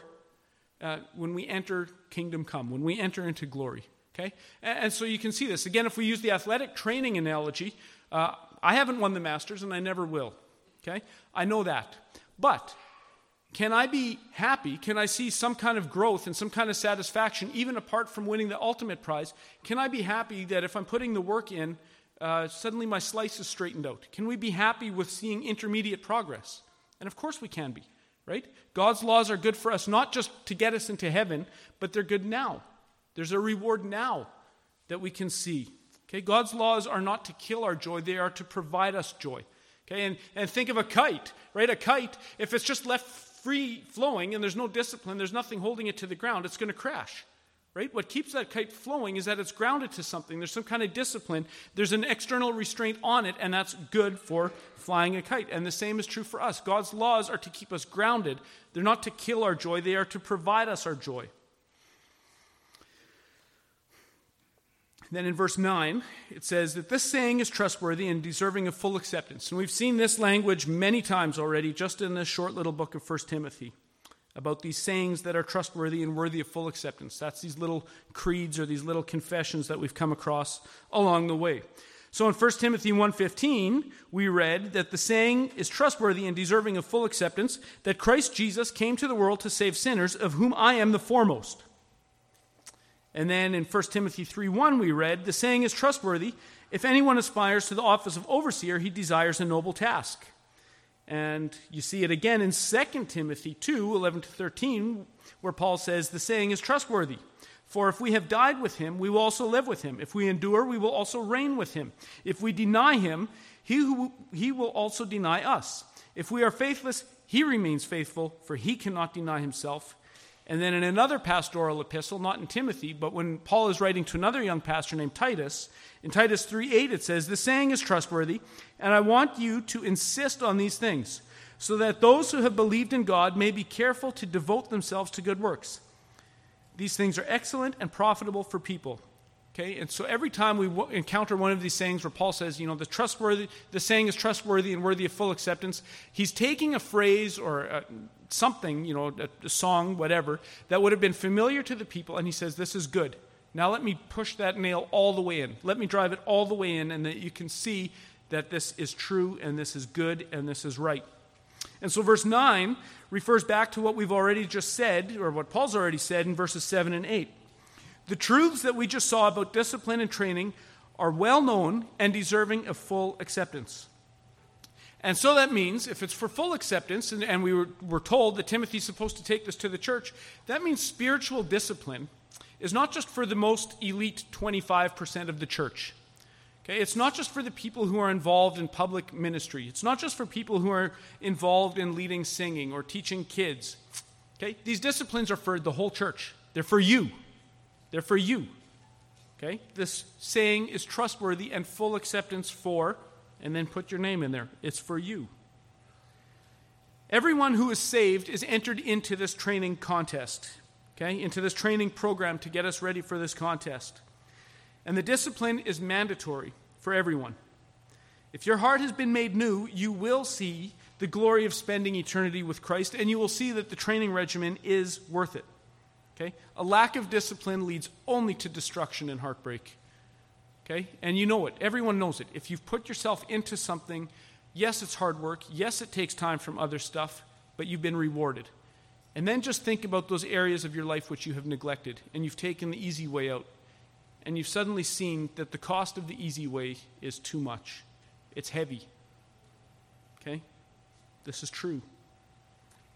uh, when we enter kingdom come, when we enter into glory. Okay? And, and, so you can see this. Again, if we use the athletic training analogy, uh, I haven't won the Masters and I never will. Okay? I know that. But can I be happy? Can I see some kind of growth and some kind of satisfaction, even apart from winning the ultimate prize? Can I be happy that if I'm putting the work in, uh, suddenly my slice is straightened out? Can we be happy with seeing intermediate progress? And of course we can be, right? God's laws are good for us, not just to get us into heaven, but they're good now. There's a reward now that we can see. Okay, God's laws are not to kill our joy, they are to provide us joy. Okay, and, and think of a kite, right? A kite, if it's just left free flowing and there's no discipline, there's nothing holding it to the ground, it's going to crash. Right? What keeps that kite flowing is that it's grounded to something. There's some kind of discipline. There's an external restraint on it, and that's good for flying a kite. And the same is true for us. God's laws are to keep us grounded. They're not to kill our joy, they are to provide us our joy. Then in verse 9, it says that this saying is trustworthy and deserving of full acceptance. And we've seen this language many times already, just in this short little book of 1 Timothy, about these sayings that are trustworthy and worthy of full acceptance. That's these little creeds or these little confessions that we've come across along the way. So in 1 Timothy 1:15, we read that the saying is trustworthy and deserving of full acceptance that Christ Jesus came to the world to save sinners of whom I am the foremost. And then in 1 Timothy 3:1 we read, the saying is trustworthy, if anyone aspires to the office of overseer, he desires a noble task. And you see it again in 2 Timothy 2 11 to 13, where Paul says, The saying is trustworthy. For if we have died with him, we will also live with him. If we endure, we will also reign with him. If we deny him, he, who, he will also deny us. If we are faithless, he remains faithful, for he cannot deny himself. And then in another pastoral epistle, not in Timothy, but when Paul is writing to another young pastor named Titus, in Titus 3 8, it says, The saying is trustworthy, and I want you to insist on these things, so that those who have believed in God may be careful to devote themselves to good works. These things are excellent and profitable for people. Okay, and so every time we w- encounter one of these sayings where Paul says, you know, the trustworthy, the saying is trustworthy and worthy of full acceptance, he's taking a phrase or a, something, you know, a, a song, whatever, that would have been familiar to the people, and he says, this is good. Now let me push that nail all the way in. Let me drive it all the way in, and that you can see that this is true, and this is good, and this is right. And so, verse 9 refers back to what we've already just said, or what Paul's already said in verses 7 and 8. The truths that we just saw about discipline and training are well known and deserving of full acceptance. And so that means, if it's for full acceptance, and, and we were, were told that Timothy's supposed to take this to the church, that means spiritual discipline is not just for the most elite 25% of the church. Okay, it's not just for the people who are involved in public ministry. It's not just for people who are involved in leading singing or teaching kids. Okay? These disciplines are for the whole church. They're for you. They're for you. Okay? This saying is trustworthy and full acceptance for, and then put your name in there. It's for you. Everyone who is saved is entered into this training contest okay, into this training program to get us ready for this contest. And the discipline is mandatory for everyone. If your heart has been made new, you will see the glory of spending eternity with Christ, and you will see that the training regimen is worth it. Okay? A lack of discipline leads only to destruction and heartbreak. Okay? And you know it. Everyone knows it. If you've put yourself into something, yes, it's hard work. Yes, it takes time from other stuff, but you've been rewarded. And then just think about those areas of your life which you have neglected and you've taken the easy way out. And you've suddenly seen that the cost of the easy way is too much. It's heavy. Okay? This is true.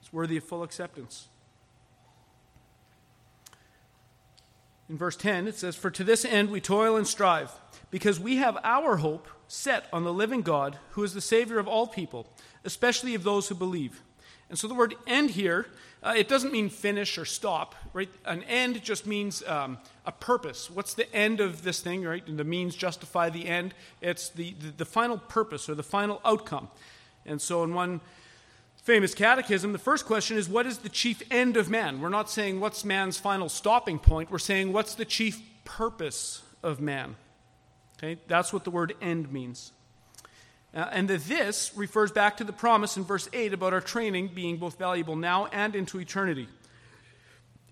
It's worthy of full acceptance. In verse 10, it says, For to this end we toil and strive, because we have our hope set on the living God, who is the Savior of all people, especially of those who believe. And so the word end here, uh, it doesn't mean finish or stop, right? An end just means um, a purpose. What's the end of this thing, right? And the means justify the end. It's the, the, the final purpose or the final outcome. And so in one famous catechism, the first question is what is the chief end of man? We're not saying what's man's final stopping point, we're saying what's the chief purpose of man. Okay? That's what the word end means. Uh, and that this refers back to the promise in verse 8 about our training being both valuable now and into eternity.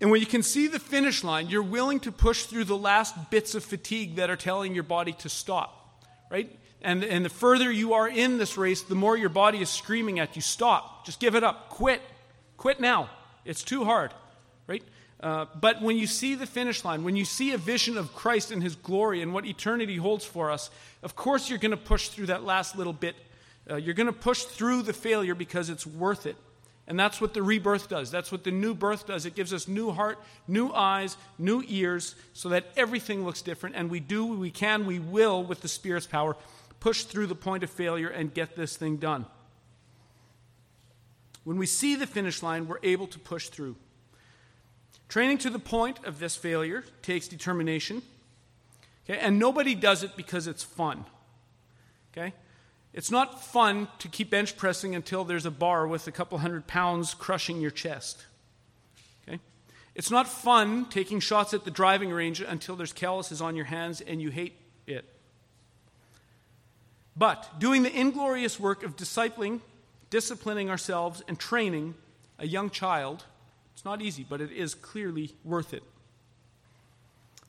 And when you can see the finish line, you're willing to push through the last bits of fatigue that are telling your body to stop, right? And, and the further you are in this race, the more your body is screaming at you stop, just give it up, quit, quit now. It's too hard, right? Uh, but when you see the finish line, when you see a vision of Christ and his glory and what eternity holds for us, of course you're going to push through that last little bit. Uh, you're going to push through the failure because it's worth it. And that's what the rebirth does. That's what the new birth does. It gives us new heart, new eyes, new ears, so that everything looks different. And we do, we can, we will, with the Spirit's power, push through the point of failure and get this thing done. When we see the finish line, we're able to push through. Training to the point of this failure takes determination. Okay? And nobody does it because it's fun. Okay? It's not fun to keep bench pressing until there's a bar with a couple hundred pounds crushing your chest. Okay? It's not fun taking shots at the driving range until there's calluses on your hands and you hate it. But doing the inglorious work of discipling, disciplining ourselves, and training a young child it's not easy, but it is clearly worth it.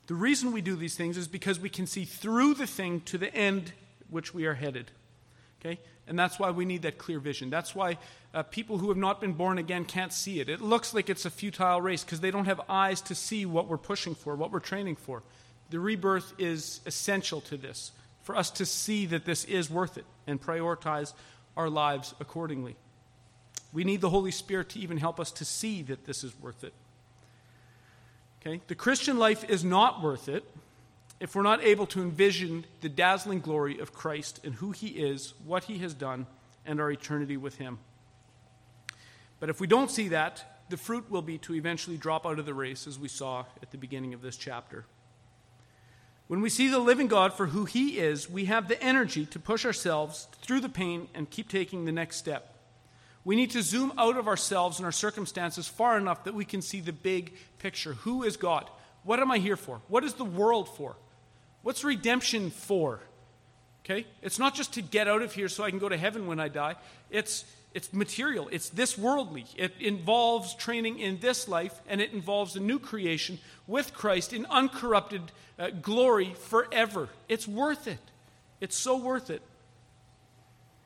The reason we do these things is because we can see through the thing to the end which we are headed. Okay? And that's why we need that clear vision. That's why uh, people who have not been born again can't see it. It looks like it's a futile race because they don't have eyes to see what we're pushing for, what we're training for. The rebirth is essential to this, for us to see that this is worth it and prioritize our lives accordingly. We need the Holy Spirit to even help us to see that this is worth it. Okay? The Christian life is not worth it if we're not able to envision the dazzling glory of Christ and who he is, what he has done, and our eternity with him. But if we don't see that, the fruit will be to eventually drop out of the race, as we saw at the beginning of this chapter. When we see the living God for who he is, we have the energy to push ourselves through the pain and keep taking the next step. We need to zoom out of ourselves and our circumstances far enough that we can see the big picture. Who is God? What am I here for? What is the world for? What's redemption for? Okay? It's not just to get out of here so I can go to heaven when I die. It's it's material. It's this worldly. It involves training in this life and it involves a new creation with Christ in uncorrupted uh, glory forever. It's worth it. It's so worth it.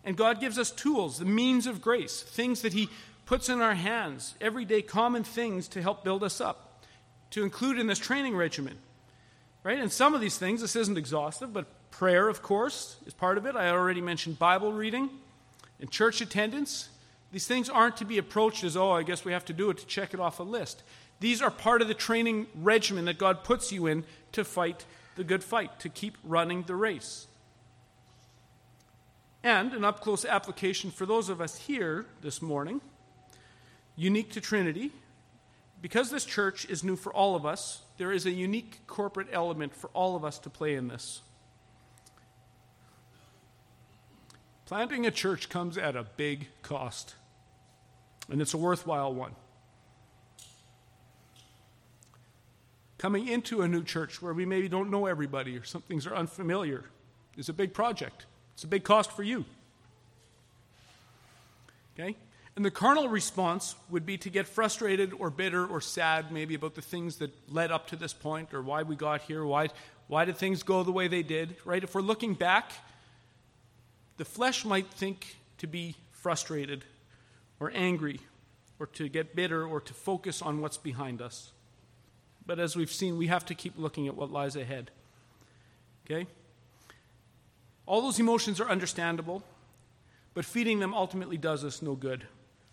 And God gives us tools, the means of grace, things that He puts in our hands, everyday common things to help build us up, to include in this training regimen. Right? And some of these things, this isn't exhaustive, but prayer, of course, is part of it. I already mentioned Bible reading and church attendance. These things aren't to be approached as, oh, I guess we have to do it to check it off a list. These are part of the training regimen that God puts you in to fight the good fight, to keep running the race. And an up close application for those of us here this morning, unique to Trinity, because this church is new for all of us, there is a unique corporate element for all of us to play in this. Planting a church comes at a big cost, and it's a worthwhile one. Coming into a new church where we maybe don't know everybody or some things are unfamiliar is a big project. It's a big cost for you. Okay? And the carnal response would be to get frustrated or bitter or sad, maybe about the things that led up to this point or why we got here, why, why did things go the way they did, right? If we're looking back, the flesh might think to be frustrated or angry or to get bitter or to focus on what's behind us. But as we've seen, we have to keep looking at what lies ahead. Okay? All those emotions are understandable, but feeding them ultimately does us no good.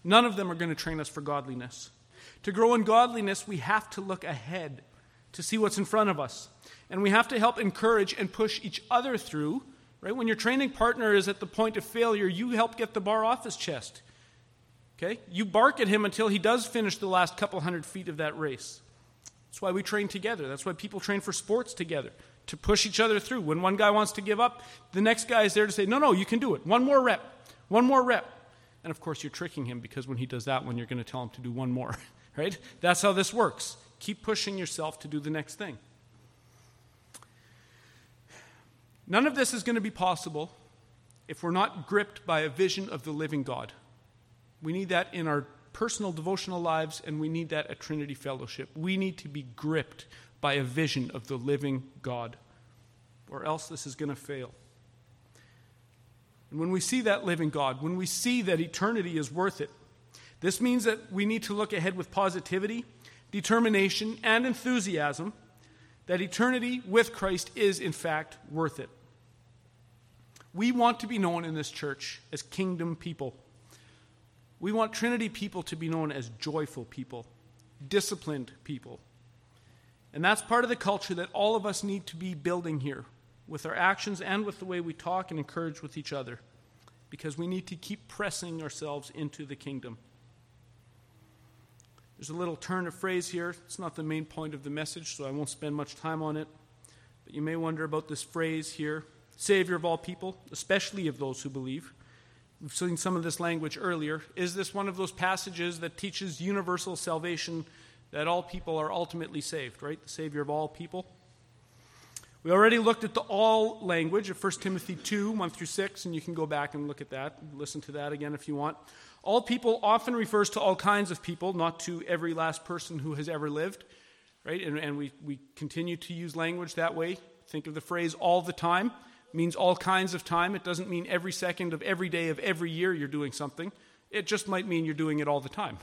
None of them are going to train us for godliness. To grow in godliness, we have to look ahead to see what's in front of us. And we have to help encourage and push each other through. Right? When your training partner is at the point of failure, you help get the bar off his chest. Okay? You bark at him until he does finish the last couple hundred feet of that race. That's why we train together. That's why people train for sports together, to push each other through. When one guy wants to give up, the next guy is there to say, No, no, you can do it. One more rep. One more rep. And of course, you're tricking him because when he does that one, you're going to tell him to do one more, *laughs* right? That's how this works. Keep pushing yourself to do the next thing. None of this is going to be possible if we're not gripped by a vision of the living God. We need that in our personal devotional lives, and we need that at Trinity Fellowship. We need to be gripped by a vision of the living God, or else this is going to fail. And when we see that living God, when we see that eternity is worth it, this means that we need to look ahead with positivity, determination, and enthusiasm that eternity with Christ is, in fact, worth it. We want to be known in this church as kingdom people. We want Trinity people to be known as joyful people, disciplined people. And that's part of the culture that all of us need to be building here with our actions and with the way we talk and encourage with each other, because we need to keep pressing ourselves into the kingdom. There's a little turn of phrase here. It's not the main point of the message, so I won't spend much time on it. But you may wonder about this phrase here Savior of all people, especially of those who believe. We've seen some of this language earlier. Is this one of those passages that teaches universal salvation, that all people are ultimately saved, right? The Savior of all people? We already looked at the all language of 1 Timothy 2, 1 through 6, and you can go back and look at that, listen to that again if you want. All people often refers to all kinds of people, not to every last person who has ever lived, right? And, and we, we continue to use language that way. Think of the phrase all the time. Means all kinds of time. It doesn't mean every second of every day of every year you're doing something. It just might mean you're doing it all the time.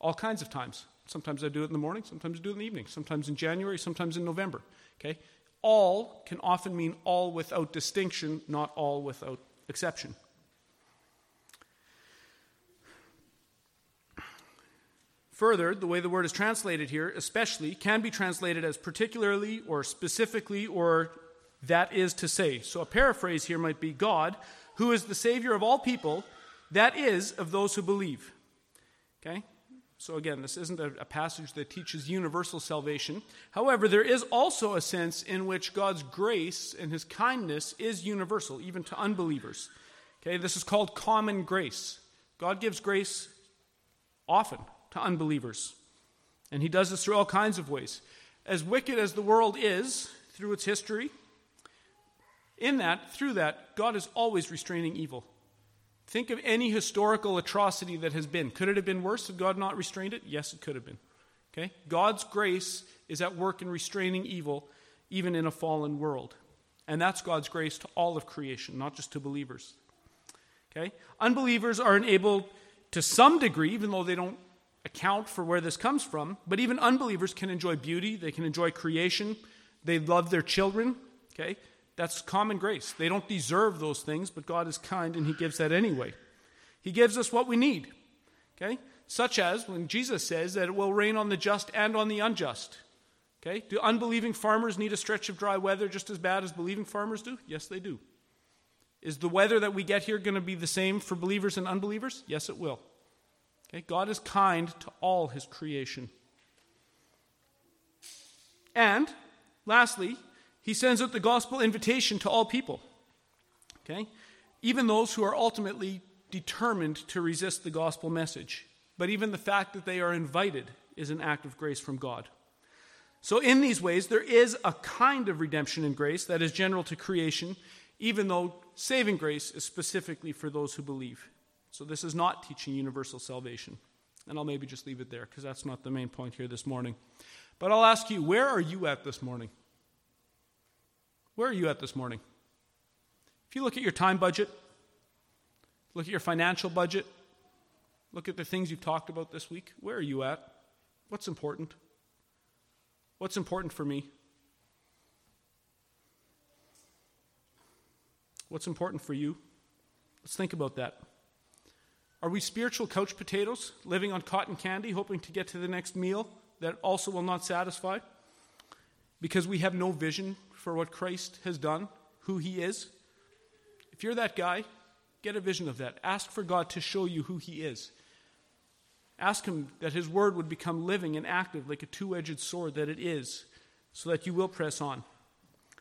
All kinds of times. Sometimes I do it in the morning, sometimes I do it in the evening, sometimes in January, sometimes in November. Okay? All can often mean all without distinction, not all without exception. Further, the way the word is translated here, especially, can be translated as particularly or specifically or that is to say. So a paraphrase here might be God, who is the Savior of all people, that is, of those who believe. Okay? So again, this isn't a, passage that teaches universal salvation. However, there is also a sense in which God's grace and his kindness is universal, even to unbelievers. Okay, this is called common grace. God gives grace often to unbelievers. And he does this through all kinds of ways. As wicked as the world is through its history, in that, through that, God is always restraining evil. Think of any historical atrocity that has been. Could it have been worse if God not restrained it? Yes, it could have been. Okay? God's grace is at work in restraining evil, even in a fallen world. And that's God's grace to all of creation, not just to believers. Okay? Unbelievers are enabled to some degree, even though they don't account for where this comes from, but even unbelievers can enjoy beauty, they can enjoy creation, they love their children. Okay? That's common grace. They don't deserve those things, but God is kind and He gives that anyway. He gives us what we need, okay? Such as when Jesus says that it will rain on the just and on the unjust. Okay? Do unbelieving farmers need a stretch of dry weather just as bad as believing farmers do? Yes, they do. Is the weather that we get here going to be the same for believers and unbelievers? Yes, it will. Okay? God is kind to all his creation. And, lastly, he sends out the gospel invitation to all people. Okay? Even those who are ultimately determined to resist the gospel message. But even the fact that they are invited is an act of grace from God. So, in these ways, there is a kind of redemption and grace that is general to creation, even though saving grace is specifically for those who believe. So, this is not teaching universal salvation. And I'll maybe just leave it there because that's not the main point here this morning. But I'll ask you, where are you at this morning? Where are you at this morning? If you look at your time budget, look at your financial budget, look at the things you've talked about this week, where are you at? What's important? What's important for me? What's important for you? Let's think about that. Are we spiritual couch potatoes, living on cotton candy, hoping to get to the next meal that also will not satisfy? Because we have no vision for what Christ has done, who he is? If you're that guy, get a vision of that. Ask for God to show you who he is. Ask him that his word would become living and active like a two edged sword that it is, so that you will press on.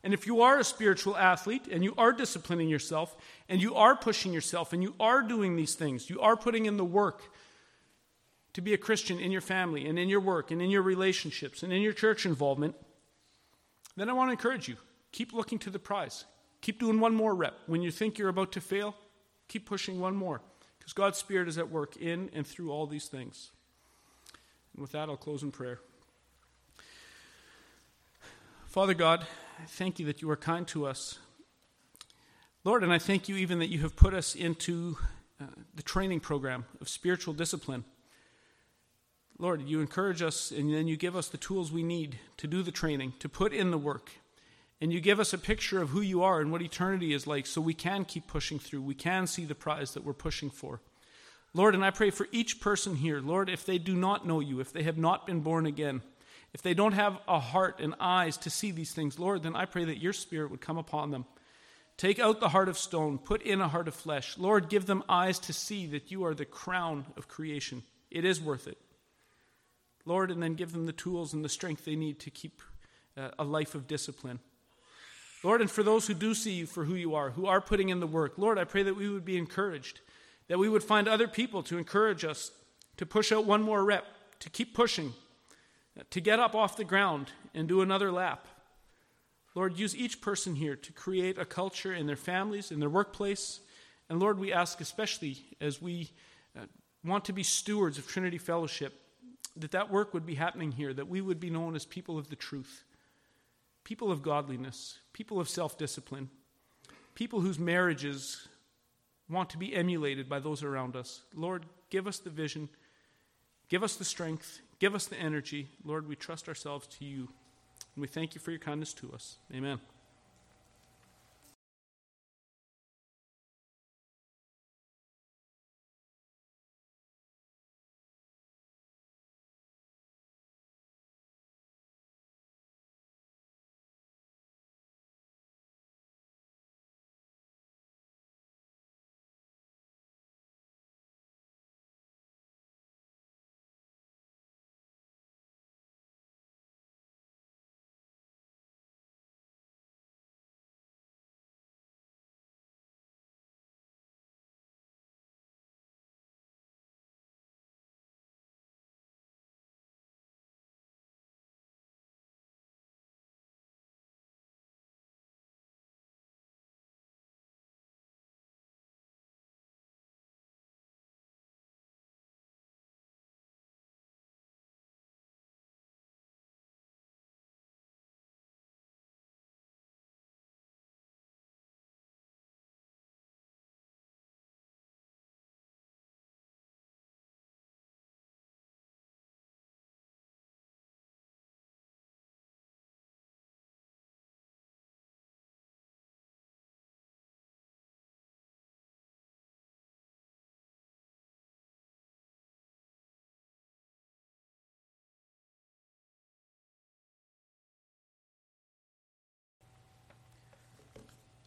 And if you are a spiritual athlete and you are disciplining yourself and you are pushing yourself and you are doing these things, you are putting in the work to be a Christian in your family and in your work and in your relationships and in your church involvement, then I want to encourage you keep looking to the prize. Keep doing one more rep. When you think you're about to fail, keep pushing one more because God's Spirit is at work in and through all these things. And with that, I'll close in prayer. Father God, thank you that you are kind to us. Lord, and I thank you even that you have put us into uh, the training program of spiritual discipline. Lord, you encourage us and then you give us the tools we need to do the training, to put in the work. And you give us a picture of who you are and what eternity is like so we can keep pushing through. We can see the prize that we're pushing for. Lord, and I pray for each person here, Lord, if they do not know you, if they have not been born again, if they don't have a heart and eyes to see these things, Lord, then I pray that your spirit would come upon them. Take out the heart of stone, put in a heart of flesh. Lord, give them eyes to see that you are the crown of creation. It is worth it. Lord, and then give them the tools and the strength they need to keep uh, a life of discipline. Lord, and for those who do see you for who you are, who are putting in the work, Lord, I pray that we would be encouraged, that we would find other people to encourage us to push out one more rep, to keep pushing, to get up off the ground and do another lap. Lord, use each person here to create a culture in their families, in their workplace. And Lord, we ask, especially as we uh, want to be stewards of Trinity Fellowship, that that work would be happening here, that we would be known as people of the truth, people of godliness, people of self discipline. people whose marriages want to be emulated by those around us. Lord, give us the vision, give us the strength, give us the energy. Lord, we trust ourselves to you. And we thank you for your kindness to us. Amen.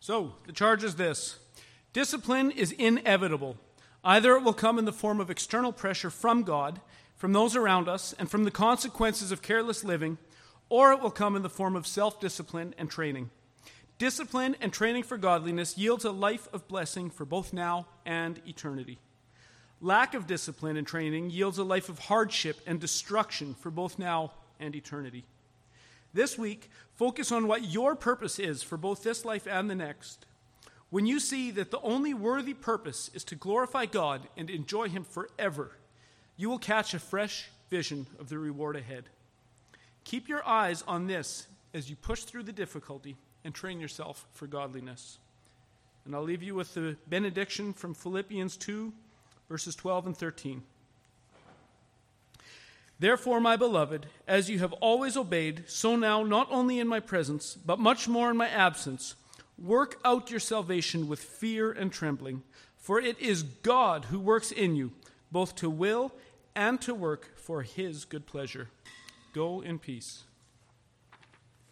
So, the charge is this discipline is inevitable. Either it will come in the form of external pressure from God, from those around us, and from the consequences of careless living, or it will come in the form of self discipline and training. Discipline and training for godliness yields a life of blessing for both now and eternity. Lack of discipline and training yields a life of hardship and destruction for both now and eternity. This week, focus on what your purpose is for both this life and the next. When you see that the only worthy purpose is to glorify God and enjoy Him forever, you will catch a fresh vision of the reward ahead. Keep your eyes on this as you push through the difficulty and train yourself for godliness. And I'll leave you with the benediction from Philippians 2, verses 12 and 13. Therefore, my beloved, as you have always obeyed, so now, not only in my presence, but much more in my absence, work out your salvation with fear and trembling. For it is God who works in you, both to will and to work for his good pleasure. Go in peace.